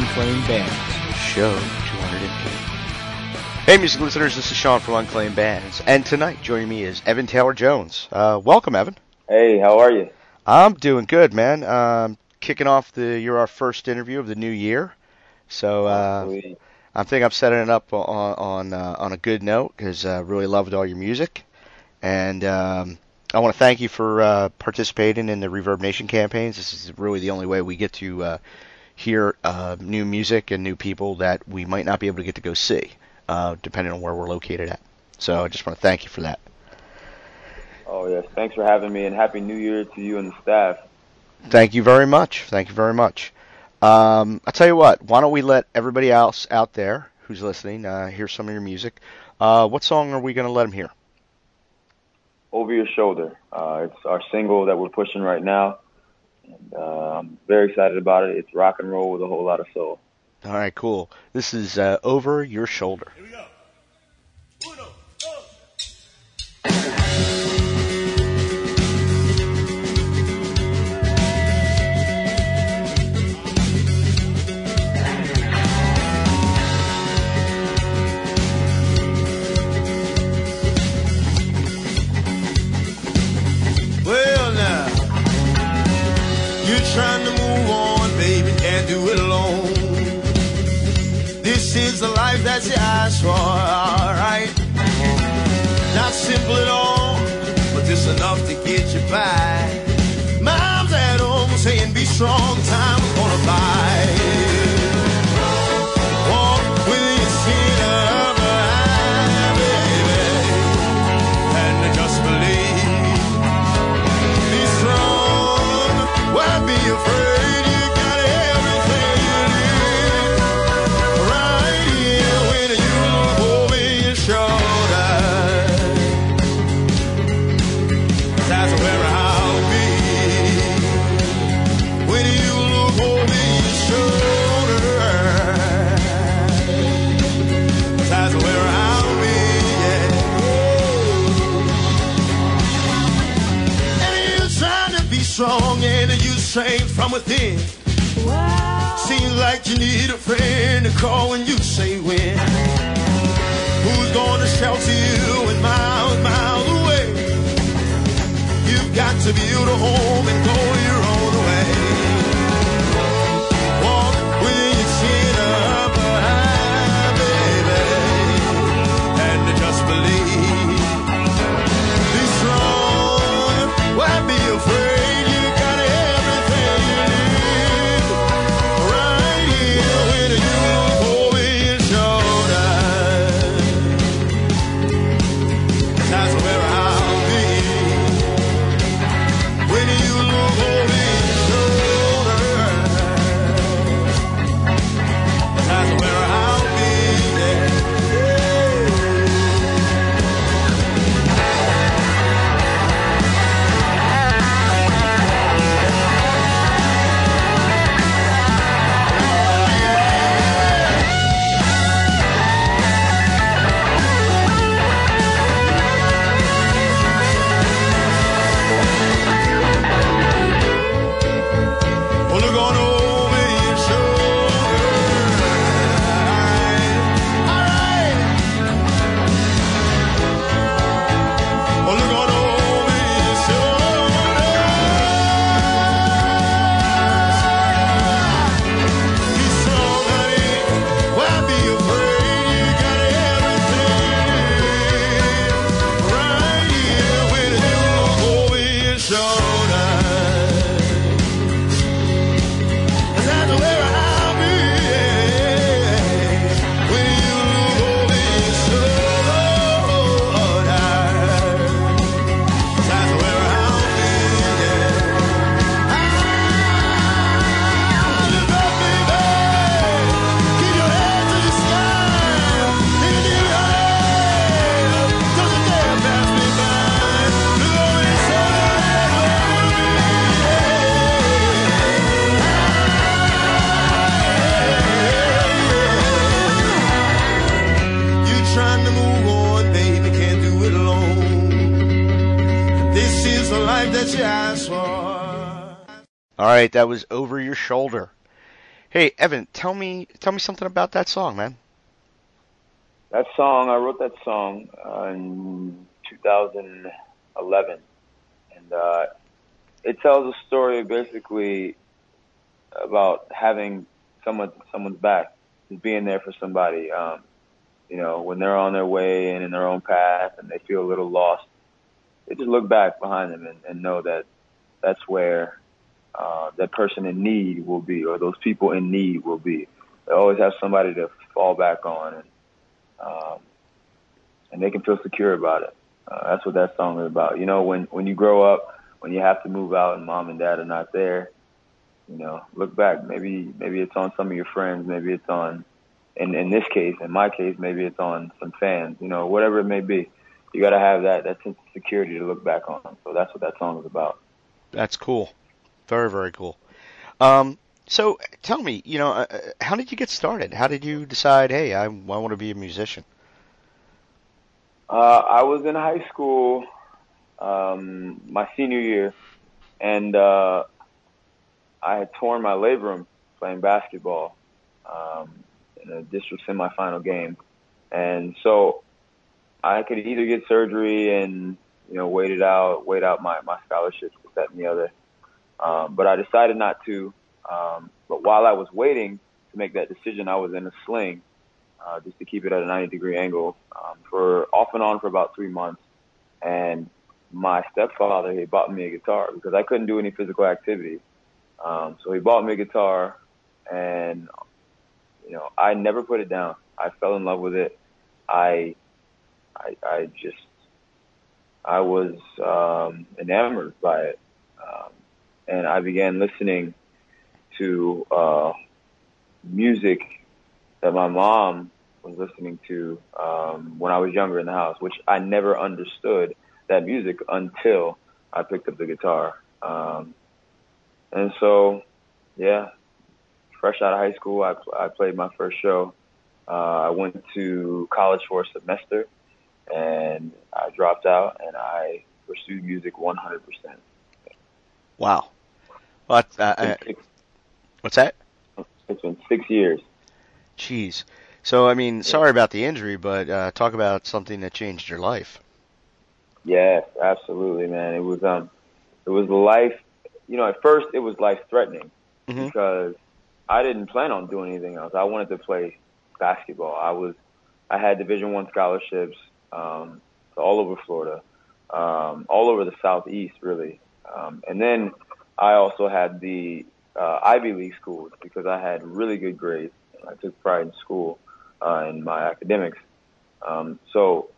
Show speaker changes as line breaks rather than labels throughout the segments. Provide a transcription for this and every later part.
This is Unclaimed Bands, show 208.
Hey, music listeners, this is Sean from Unclaimed Bands, and tonight joining me is Evan Taylor Jones. Uh, welcome, Evan.
Hey, how are you?
I'm doing good, man. Um, kicking off the you're our first interview of the new year, so uh,
Sweet.
I think I'm setting it up on on uh, on a good note because I really loved all your music, and um, I want to thank you for uh, participating in the Reverb Nation campaigns. This is really the only way we get to uh, hear uh, new music and new people that we might not be able to get to go see, uh, depending on where we're located at. So I just want to thank you for that.
Oh yes, thanks for having me, and happy New Year to you and the staff.
Thank you very much. Thank you very much. Um, I'll tell you what. Why don't we let everybody else out there who's listening uh, hear some of your music? Uh, what song are we going to let them hear?
Over your shoulder. Uh, it's our single that we're pushing right now, and uh, I'm very excited about it. It's rock and roll with a whole lot of soul.
All right, cool. This is uh, Over Your Shoulder.
Here we go. Uno, that you asked for, alright. Not simple at all, but just enough to get you by. From within. Seems like you need a friend to call when you say when. Who's gonna shelter you when miles, miles away? You've got to build a home and go right, that
was Over Your Shoulder. Hey, Evan, tell me tell me something about that song, man.
That song, I wrote that song uh, in 2011, and uh, it tells a story basically about having someone someone's back, being there for somebody. Um, you know, when they're on their way and in their own path, and they feel a little lost, they just look back behind them and, and know that that's where uh, that person in need will be, or those people in need will be. They always have somebody to fall back on, and um, and they can feel secure about it. Uh, that's what that song is about. You know, when when you grow up, when you have to move out and mom and dad are not there, you know, look back. Maybe maybe it's on some of your friends. Maybe it's on, in in this case, in my case, maybe it's on some fans. You know, whatever it may be, you got to have that that sense of security to look back on. So that's what that song is about.
That's cool. Very very cool. Um, so tell me, you know, uh, uh how did you get started? How did you decide, hey, I, I want to be a musician?
Uh, I was in high school, um, my senior year, and uh, I had torn my labrum playing basketball um, in a district semifinal game, and so I could either get surgery and you know wait it out, wait out my my scholarships, that and the other. Um, but I decided not to. Um, but while I was waiting to make that decision, I was in a sling uh, just to keep it at a 90 degree angle um, for off and on for about three months. And my stepfather, he bought me a guitar because I couldn't do any physical activity. Um, so he bought me a guitar, and you know, I never put it down. I fell in love with it. I, I, I just, I was um, enamored by it, um, and I began listening to uh, music that my mom was listening to um, when I was younger in the house, which I never understood that music until I picked up the guitar. Um, and so, yeah, fresh out of high school, I, I played my first show. Uh, I went to college for a semester, and I dropped out, and I pursued music 100%.
Wow. What? Uh, uh, what's that?
It's been six years.
Jeez. So, I mean, sorry about the injury, but uh, talk about something that changed your life.
Yes, absolutely, man. It was um, it was life. You know, at first it was life threatening mm-hmm. because I didn't plan on doing anything else. I wanted to play basketball. I was, I had Division One scholarships um, all over Florida, um, all over the Southeast, really. Um, and then I also had the uh, Ivy League schools because I had really good grades. I took pride in school uh, in my academics. Um, so,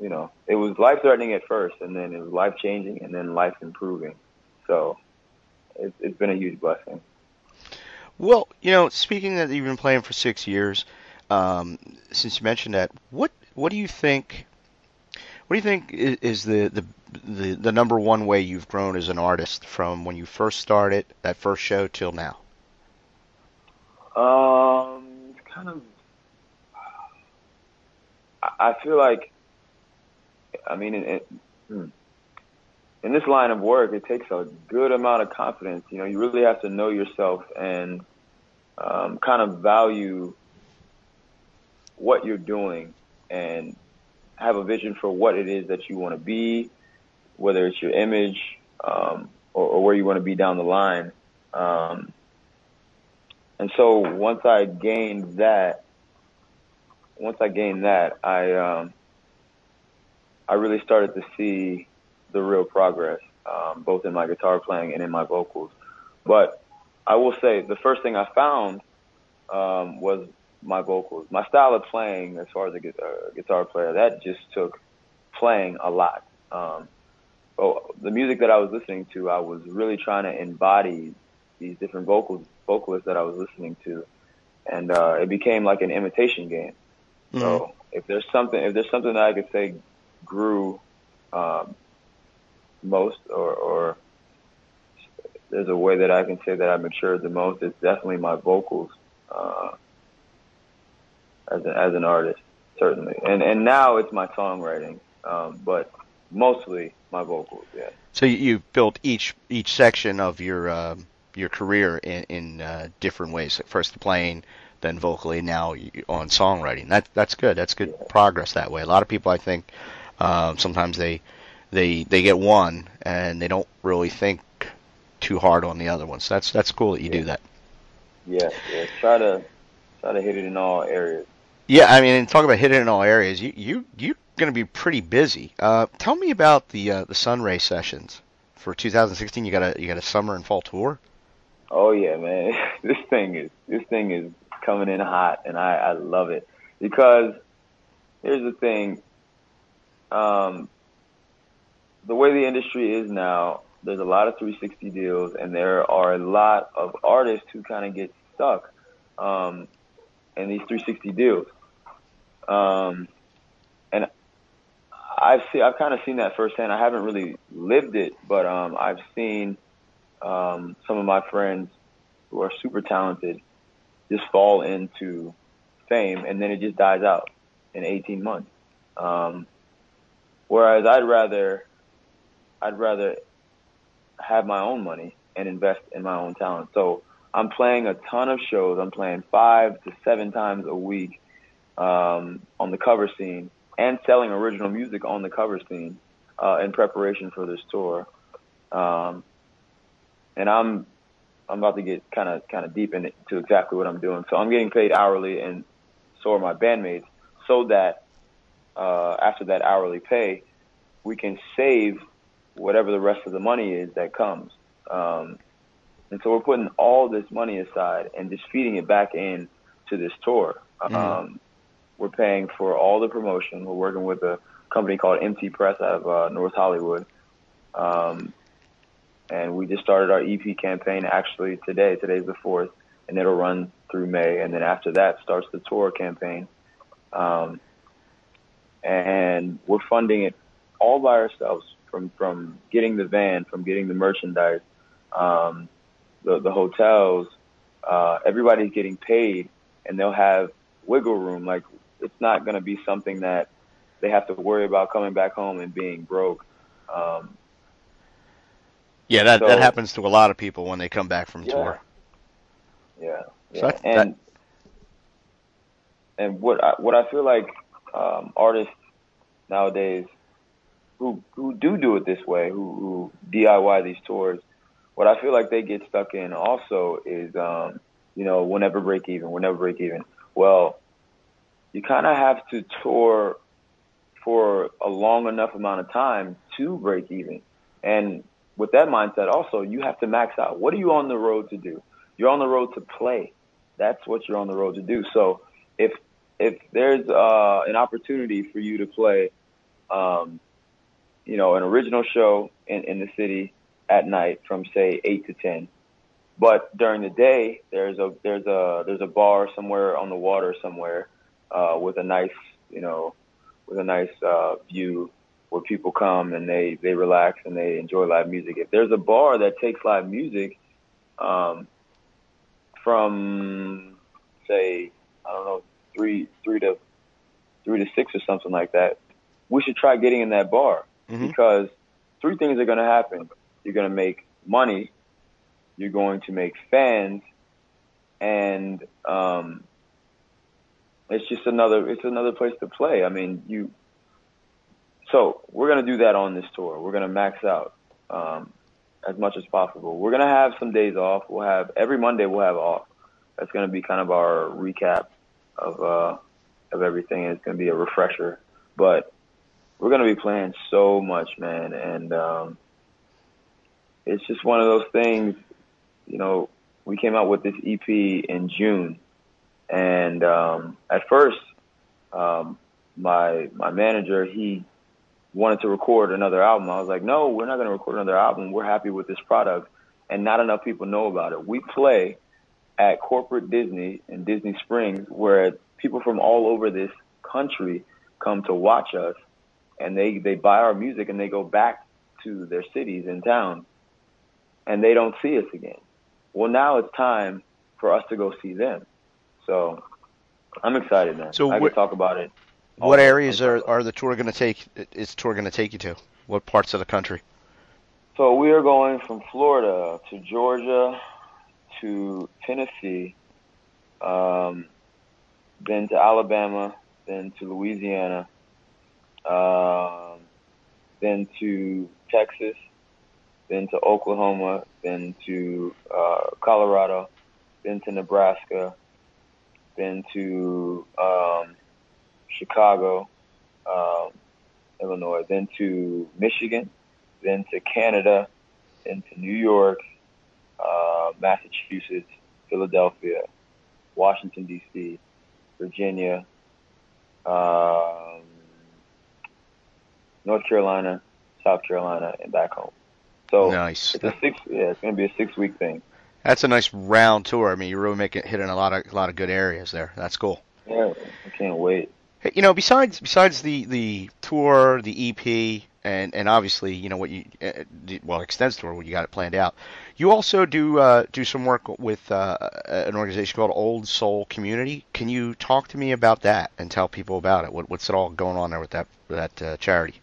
you know, it was life threatening at first, and then it was life changing, and then life improving. So, it's, it's been a huge blessing.
Well, you know, speaking that you've been playing for six years, um, since you mentioned that, what what do you think? What do you think is, the, the the the number one way you've grown as an artist from when you first started that first show till now?
Um, kind of. I feel like, I mean, in, in, in this line of work, it takes a good amount of confidence. You know, you really have to know yourself and um, kind of value what you're doing and have a vision for what it is that you want to be, whether it's your image um, or, or where you want to be down the line. Um, and so once I gained that, once I gained that, I um, I really started to see the real progress, um, both in my guitar playing and in my vocals. But I will say the first thing I found um, was my vocals. My style of playing, as far as a guitar, guitar player, that just took playing a lot. Um, oh, the music that I was listening to, I was really trying to embody these different vocals vocalists that I was listening to, and uh, it became like an imitation game. Mm-hmm. So if there's something, if there's something that I could say grew um, most, or, or there's a way that I can say that I matured the most, it's definitely my vocals uh, as a, as an artist, certainly. And and now it's my songwriting, um, but mostly my vocals. Yeah.
So you built each each section of your um, your career in, in uh, different ways. First the playing, then vocally, now on songwriting. That that's good. That's good progress that way. A lot of people, I think, um, sometimes they they they get one and they don't really think too hard on the other ones. That's that's cool that you do that.
Yeah, yeah. Try to try to hit it in all areas.
Yeah, I mean, talk about hitting in all areas. You you you're going to be pretty busy. Uh, tell me about the uh, the Sunray sessions for 2016. You got a you got a summer and fall tour.
Oh yeah, man. This thing is this thing is coming in hot, and I I love it because here's the thing. Um, the way the industry is now, there's a lot of 360 deals, and there are a lot of artists who kind of get stuck um, in these 360 deals. Um, and I've seen, I've kind of seen that firsthand. I haven't really lived it, but um, I've seen um, some of my friends who are super talented just fall into fame, and then it just dies out in 18 months. Um, whereas I'd rather, I'd rather have my own money and invest in my own talent. So I'm playing a ton of shows. I'm playing five to seven times a week um, on the cover scene and selling original music on the cover scene uh, in preparation for this tour. Um, and I'm I'm about to get kind of kind of deep into exactly what I'm doing. So I'm getting paid hourly, and so are my bandmates, so that uh, after that hourly pay, we can save whatever the rest of the money is that comes. Um, and so we're putting all this money aside and just feeding it back in to this tour.
Mhm.
Um, we're paying for all the promotion. We're working with a company called MT Press out of uh, North Hollywood. Um, and we just started our EP campaign actually today. Today's the fourth, and it'll run through May. And then after that starts the tour campaign. Um, and we're funding it all by ourselves from from getting the van, from getting the merchandise, um, the the hotels. Uh, everybody's getting paid, and they'll have wiggle room. Like it's not going to be something that they have to worry about coming back home and being broke. Um,
Yeah, that
So-
that happens to a lot of people when they come back from
Yeah.
tour.
Yeah,
So
yeah.
that-
and and what I, what I feel like um, artists nowadays who who do do it this way, who, who DIY these tours, what I feel like they get stuck in also is um, you know we'll never break even, we'll never break even. Well, you kind of have to tour for a long enough amount of time to break even, and with that mindset, also you have to max out. What are you on the road to do? You're on the road to play. That's what you're on the road to do. So if if there's uh, an opportunity for you to play, um, you know, an original show in, in the city at night from say eight to ten, but during the day there's a there's a there's a bar somewhere on the water somewhere uh, with a nice you know with a nice uh, view where people come and they they relax and they enjoy live music. If there's a bar that takes live music um, from say I don't know three three to three to six or something like that, we should try getting in that bar
Mhm.
because three things are going to happen. You're going to make money, you're going to make fans, and um, it's just another it's another place to play. I mean, you. So we're to do that on this tour. We're to max out um, as much as possible. We're to have some days off. We'll have every Monday we'll have off. That's to be kind of our recap of uh, of everything. It's to be a refresher, but we're to be playing so much, man, and um, it's just one of those things. You know, we came out with this EP in June, and um, at first, um, my my manager he wanted to record another album. I was like, no, we're not going to record another album. We're happy with this product, and not enough people know about it. We play at corporate Disney in Disney Springs, where people from all over this country come to watch us, and they they buy our music and they go back to their cities and towns, and they don't see us again. Well, now it's time for us to go see them. So I'm excited, man.
So
I
wh-
can talk about it.
What areas are are the tour going to take? Is the tour going to take you to? What parts of the country?
So we are going from Florida to Georgia, to Tennessee, um, been to Alabama, then to Louisiana, um, been to Texas, then to Oklahoma, then to uh, Colorado, then to Nebraska, been to um, Chicago, um, Illinois, then to Michigan, then to Canada, been to New York, uh, Massachusetts, Philadelphia, Washington D.C., Virginia, um, North Carolina, South Carolina, and back home. So
Nice.
it's a six. Yeah, it's going to be a six-week thing.
That's a nice round tour. I mean, you're really making hitting a lot of a lot of good areas there. That's cool.
Yeah, I can't wait.
You know, besides besides the the tour, the EP, and and obviously, you know what you uh, well extends tour, what you got it planned out. You also do uh, do some work with uh, an organization called Old Soul Community. Can you talk to me about that and tell people about it? What, what's it all going on there with that with that uh, charity?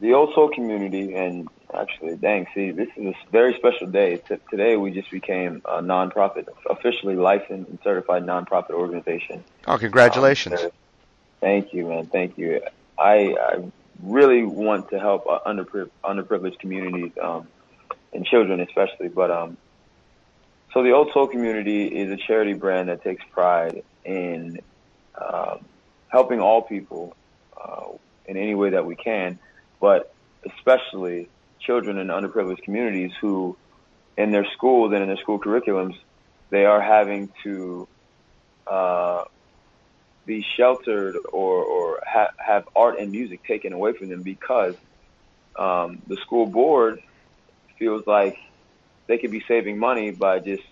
the Old Soul community, and actually, dang, see, this is a very special day. T- today, we just became a nonprofit, officially licensed and certified nonprofit organization.
Oh, congratulations!
Um, thank you, man. Thank you. I, I really want to help uh, underpri- underprivileged communities um, and children, especially. But um, so the Old Soul community is a charity brand that takes pride in um, helping all people uh, in any way that we can, but especially children in underprivileged communities who, in their schools and in their school curriculums, they are having to uh, be sheltered or, or ha- have art and music taken away from them because um, the school board feels like they could be saving money by just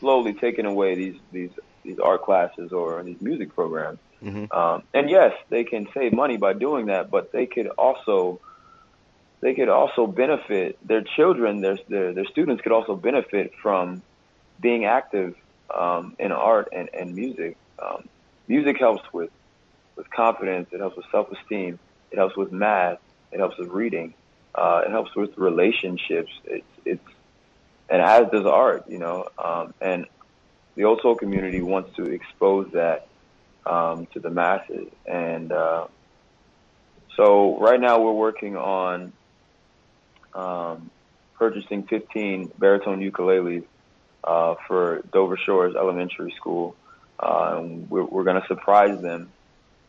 slowly taking away these these these art classes or these music programs.
hmm
Um, and yes, they can save money by doing that, but they could also they could also benefit their children, their their, their students could also benefit from being active um, in art and, and music. Um, music helps with with confidence. It helps with self esteem. It helps with math. It helps with reading. Uh, it helps with relationships. It's it's and as does art, you know. Um, and the old soul community wants to expose that um, to the masses. And uh, so right now we're working on um, purchasing 15 baritone ukuleles uh, for Dover Shores Elementary School. Uh, and we're, we're going to surprise them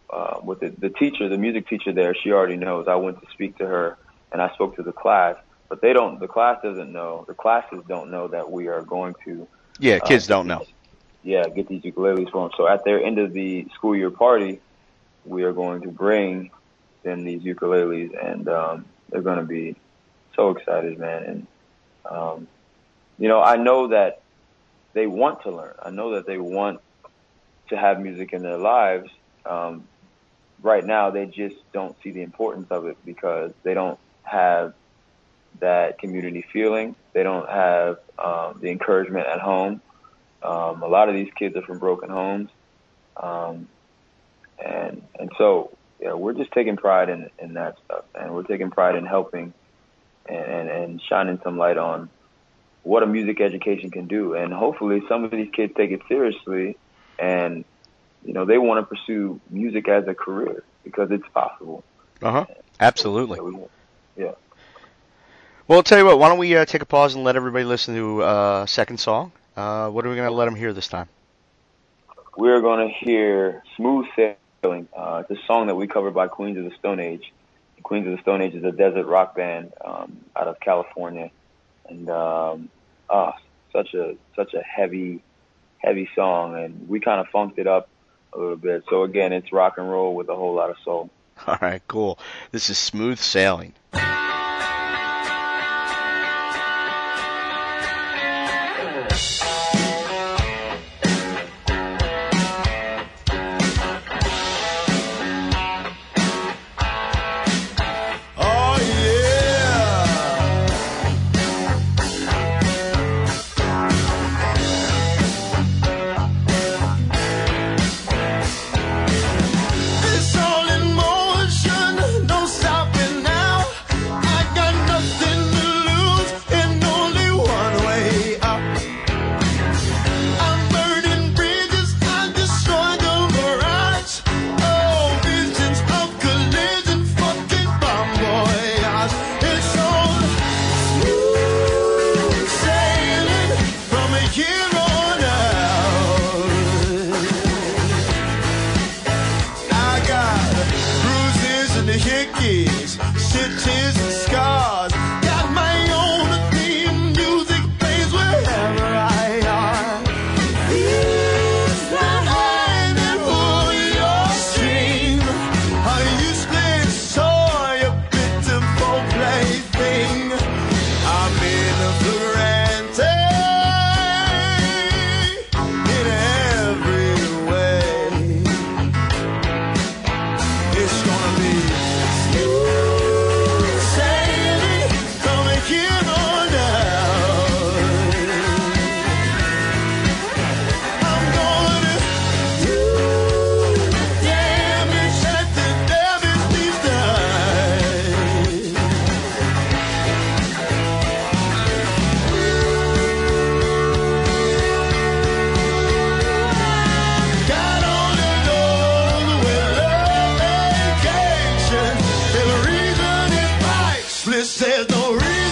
uh, with the, the teacher, the music teacher there. She already knows. I went to speak to her, and I spoke to the class, but they don't. The class doesn't know. The classes don't know that we are going to
Yeah,
uh,
kids don't know.
yeah, get these ukuleles for them. So at their end of the school year party, we are going to bring them these ukuleles, and um, they're going to be so excited, man. And um, you know, I know that they want to learn. I know that they want to have music in their lives. Um, right now, they just don't see the importance of it because they don't have that community feeling. They don't have um, the encouragement at home. Um, a lot of these kids are from broken homes, um, and and so yeah, we're just taking pride in in that stuff, and we're taking pride in helping and and, shining some light on what a music education can do, and hopefully some of these kids take it seriously, and you know they want to pursue music as a career because it's possible.
Uh huh. Absolutely.
So we-
Well, I'll tell you what. Why don't we uh, take a pause and let everybody listen to uh, a second song? Uh, what are we going to let them hear this time?
we're going to hear Smooth Sailing. Uh, it's a song that we covered by Queens of the Stone Age. Queens of the Stone Age is a desert rock band um, out of California, and um, ah, such a such a heavy, heavy song, and we kind of funked it up a little bit. So again, it's rock and roll with a whole lot of soul.
All right, cool. This is Smooth Sailing.
This says no
reason.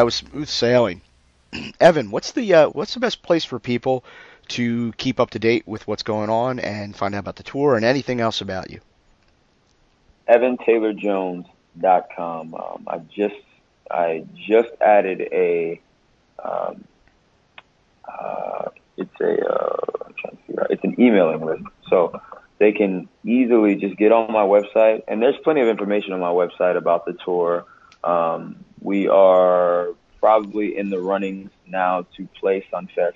That was smooth sailing. Evan, what's the uh, what's the best place for people to keep up to date with what's going on and find out about the tour and anything else about you?
EvanTaylorJones.com. Um, I just I just added a um, uh, it's a uh, I'm trying to figure out it's an emailing list, so they can easily just get on my website. And there's plenty of information on my website about the tour. Um, we are probably in the running now to play Sunfest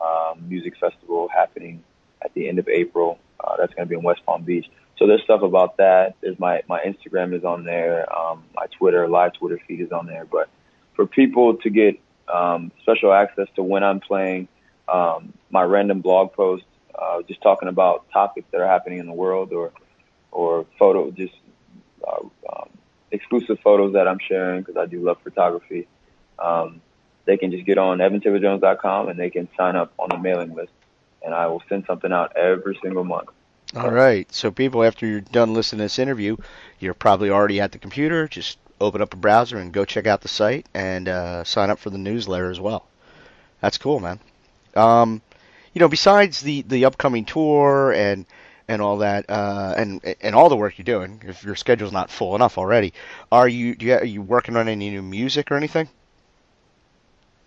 um, Music Festival happening at the end of April. Uh, that's going to be in West Palm Beach. So there's stuff about that. There's my my Instagram is on there. Um, my Twitter live Twitter feed is on there. But for people to get um, special access to when I'm playing, um, my random blog posts, uh, just talking about topics that are happening in the world, or or photo, just uh, um, exclusive photos that I'm sharing because I do love photography. Um, they can just get on evantaylorjones.com and they can sign up on the mailing list, and I will send something out every single month.
All right. So people, after you're done listening to this interview, you're probably already at the computer. Just open up a browser and go check out the site and uh, sign up for the newsletter as well. That's cool, man. Um, you know, besides the the upcoming tour and and all that, uh, and and all the work you're doing, if your schedule's not full enough already, are you do you, are you working on any new music or anything?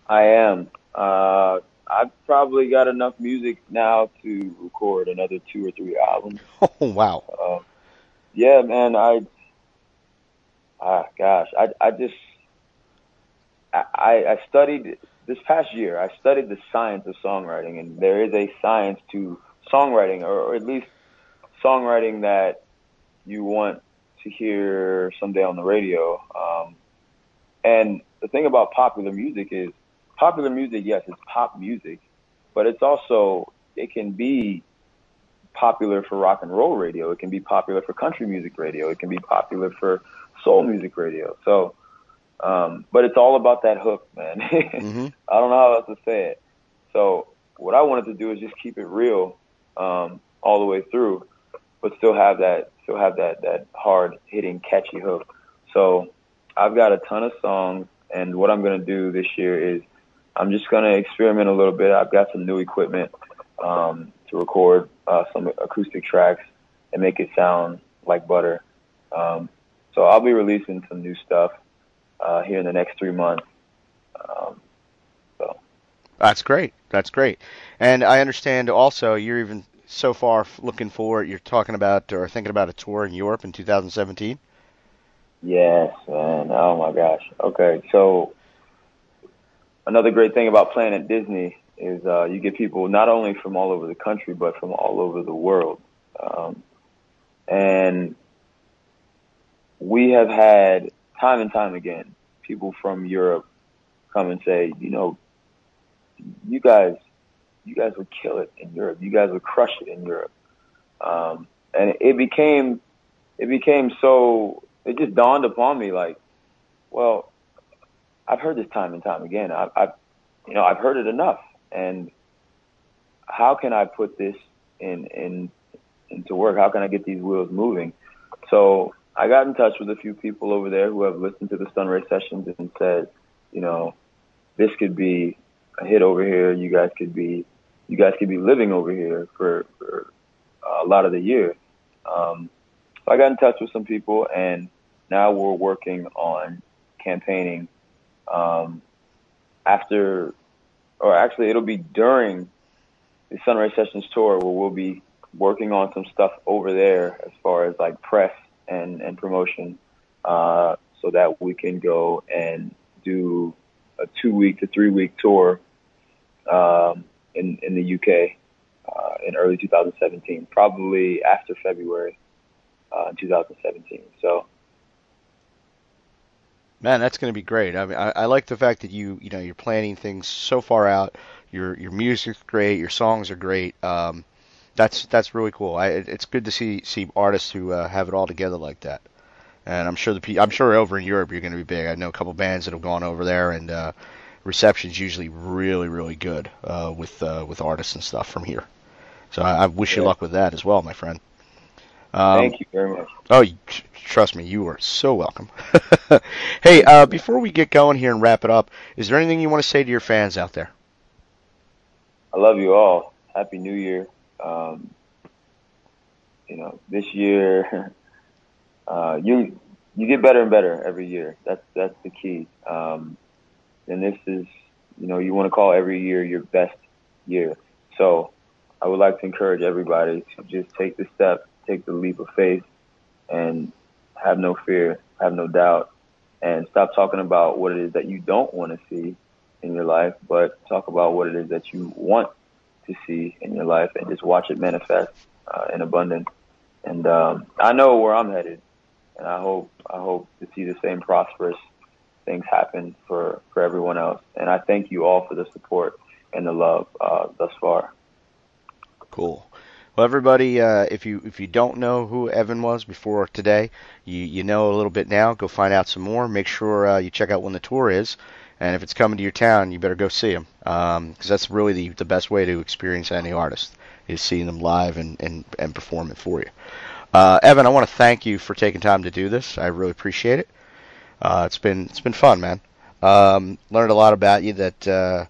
I am. Uh, I've probably got enough music now to record another two or three albums.
Oh wow!
Uh, yeah, man. I, ah, gosh, I, I just, I, I studied this past year. I studied the science of songwriting, and there is a science to songwriting, or, or at least songwriting that you want to hear someday on the radio. Um, and the thing about popular music is popular music, yes, it's pop music, but it's also it can be popular for rock and roll radio. It can be popular for country music radio. It can be popular for soul music radio. So, um, but it's all about that hook, man. mm-hmm. I don't know how else to say it. So, what I wanted to do is just keep it real um, all the way through, but still have that, still have that that hard hitting, catchy hook. So, I've got a ton of songs, and what I'm gonna do this year is I'm just going to experiment a little bit. I've got some new equipment um, to record uh, some acoustic tracks and make it sound like butter. Um, so I'll be releasing some new stuff uh, here in the next three months. Um, so
that's great. That's great. And I understand also you're even so far looking forward. You're talking about or thinking about a tour in Europe in 2017.
Yes, man. Oh my gosh. Okay, so another great thing about playing at Disney is uh, you get people not only from all over the country but from all over the world. Um, and we have had time and time again people from Europe come and say, you know, you guys, you guys would kill it in Europe. You guys would crush it in Europe. Um, and it became, it became so. It just dawned upon me, like, well, I've heard this time and time again. I've, I've, you know, I've heard it enough. And how can I put this in, in, into work? How can I get these wheels moving? So I got in touch with a few people over there who have listened to the Sunray sessions and said, you know, this could be a hit over here. You guys could be, you guys could be living over here for, for a lot of the year. Um, so I got in touch with some people and now we're working on campaigning um, after, or actually, it'll be during the Sunray Sessions tour where we'll be working on some stuff over there as far as like press and and promotion, uh, so that we can go and do a two week to three week tour um, in in the UK uh, in early 2017, probably after February uh, 2017. So
Man, that's going to be great. I mean, I, I like the fact that you you know you're planning things so far out. Your your music's great. Your songs are great. Um, that's that's really cool. I, it's good to see see artists who uh, have it all together like that. And I'm sure the I'm sure over in Europe you're going to be big. I know a couple bands that have gone over there, and uh, reception's usually really really good uh, with uh, with artists and stuff from here. So I, I wish you luck with that as well, my friend. Um,
Thank you very much.
Oh, you, trust me, you are so welcome. hey, uh, before we get going here and wrap it up, is there anything you want to say to your fans out there?
I love you all. Happy New Year. Um, you know, this year, uh, you you get better and better every year. That's that's the key. Um, and this is, you know, you want to call every year your best year. So, I would like to encourage everybody to just take the step, take the leap of faith, and have no fear, have no doubt, and stop talking about what it is that you don't want to see in your life, but talk about what it is that you want to see in your life and just watch it manifest uh, in abundance. And um, I know where I'm headed, and I hope I hope to see the same prosperous things happen for for everyone else. And I thank you all for the support and the love uh, thus far.
Cool. Well, everybody, uh, if you if you don't know who Evan was before today, you you know a little bit now. Go find out some more. Make sure uh, you check out when the tour is, and if it's coming to your town, you better go see him because um, that's really the the best way to experience any artist is seeing them live and and and perform it for you. Uh, Evan, I want to thank you for taking time to do this. I really appreciate it. Uh, it's been it's been fun, man. Um, learned a lot about you. That uh,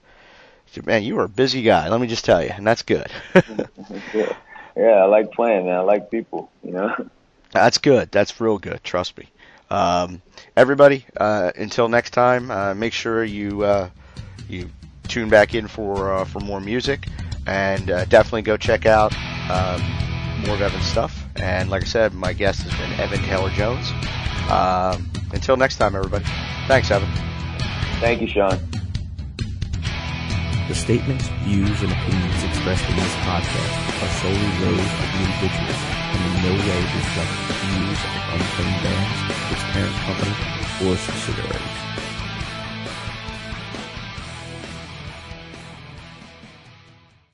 man, you were a busy guy. Let me just tell you, and that's good.
yeah. yeah, I like playing, man. I like people. You know.
That's good. That's real good. Trust me. Um, everybody, uh, until next time, uh, make sure you uh, you tune back in for uh, for more music, and uh, definitely go check out um, more of Evan's stuff. And like I said, my guest has been Evan Taylor Jones. Um, until next time, everybody. Thanks, Evan.
Thank you, Sean.
The statements, views, and opinions expressed in this podcast are solely those of the individuals and in no way reflect the views of Unclaimed Bands, its parent company, or subsidiaries.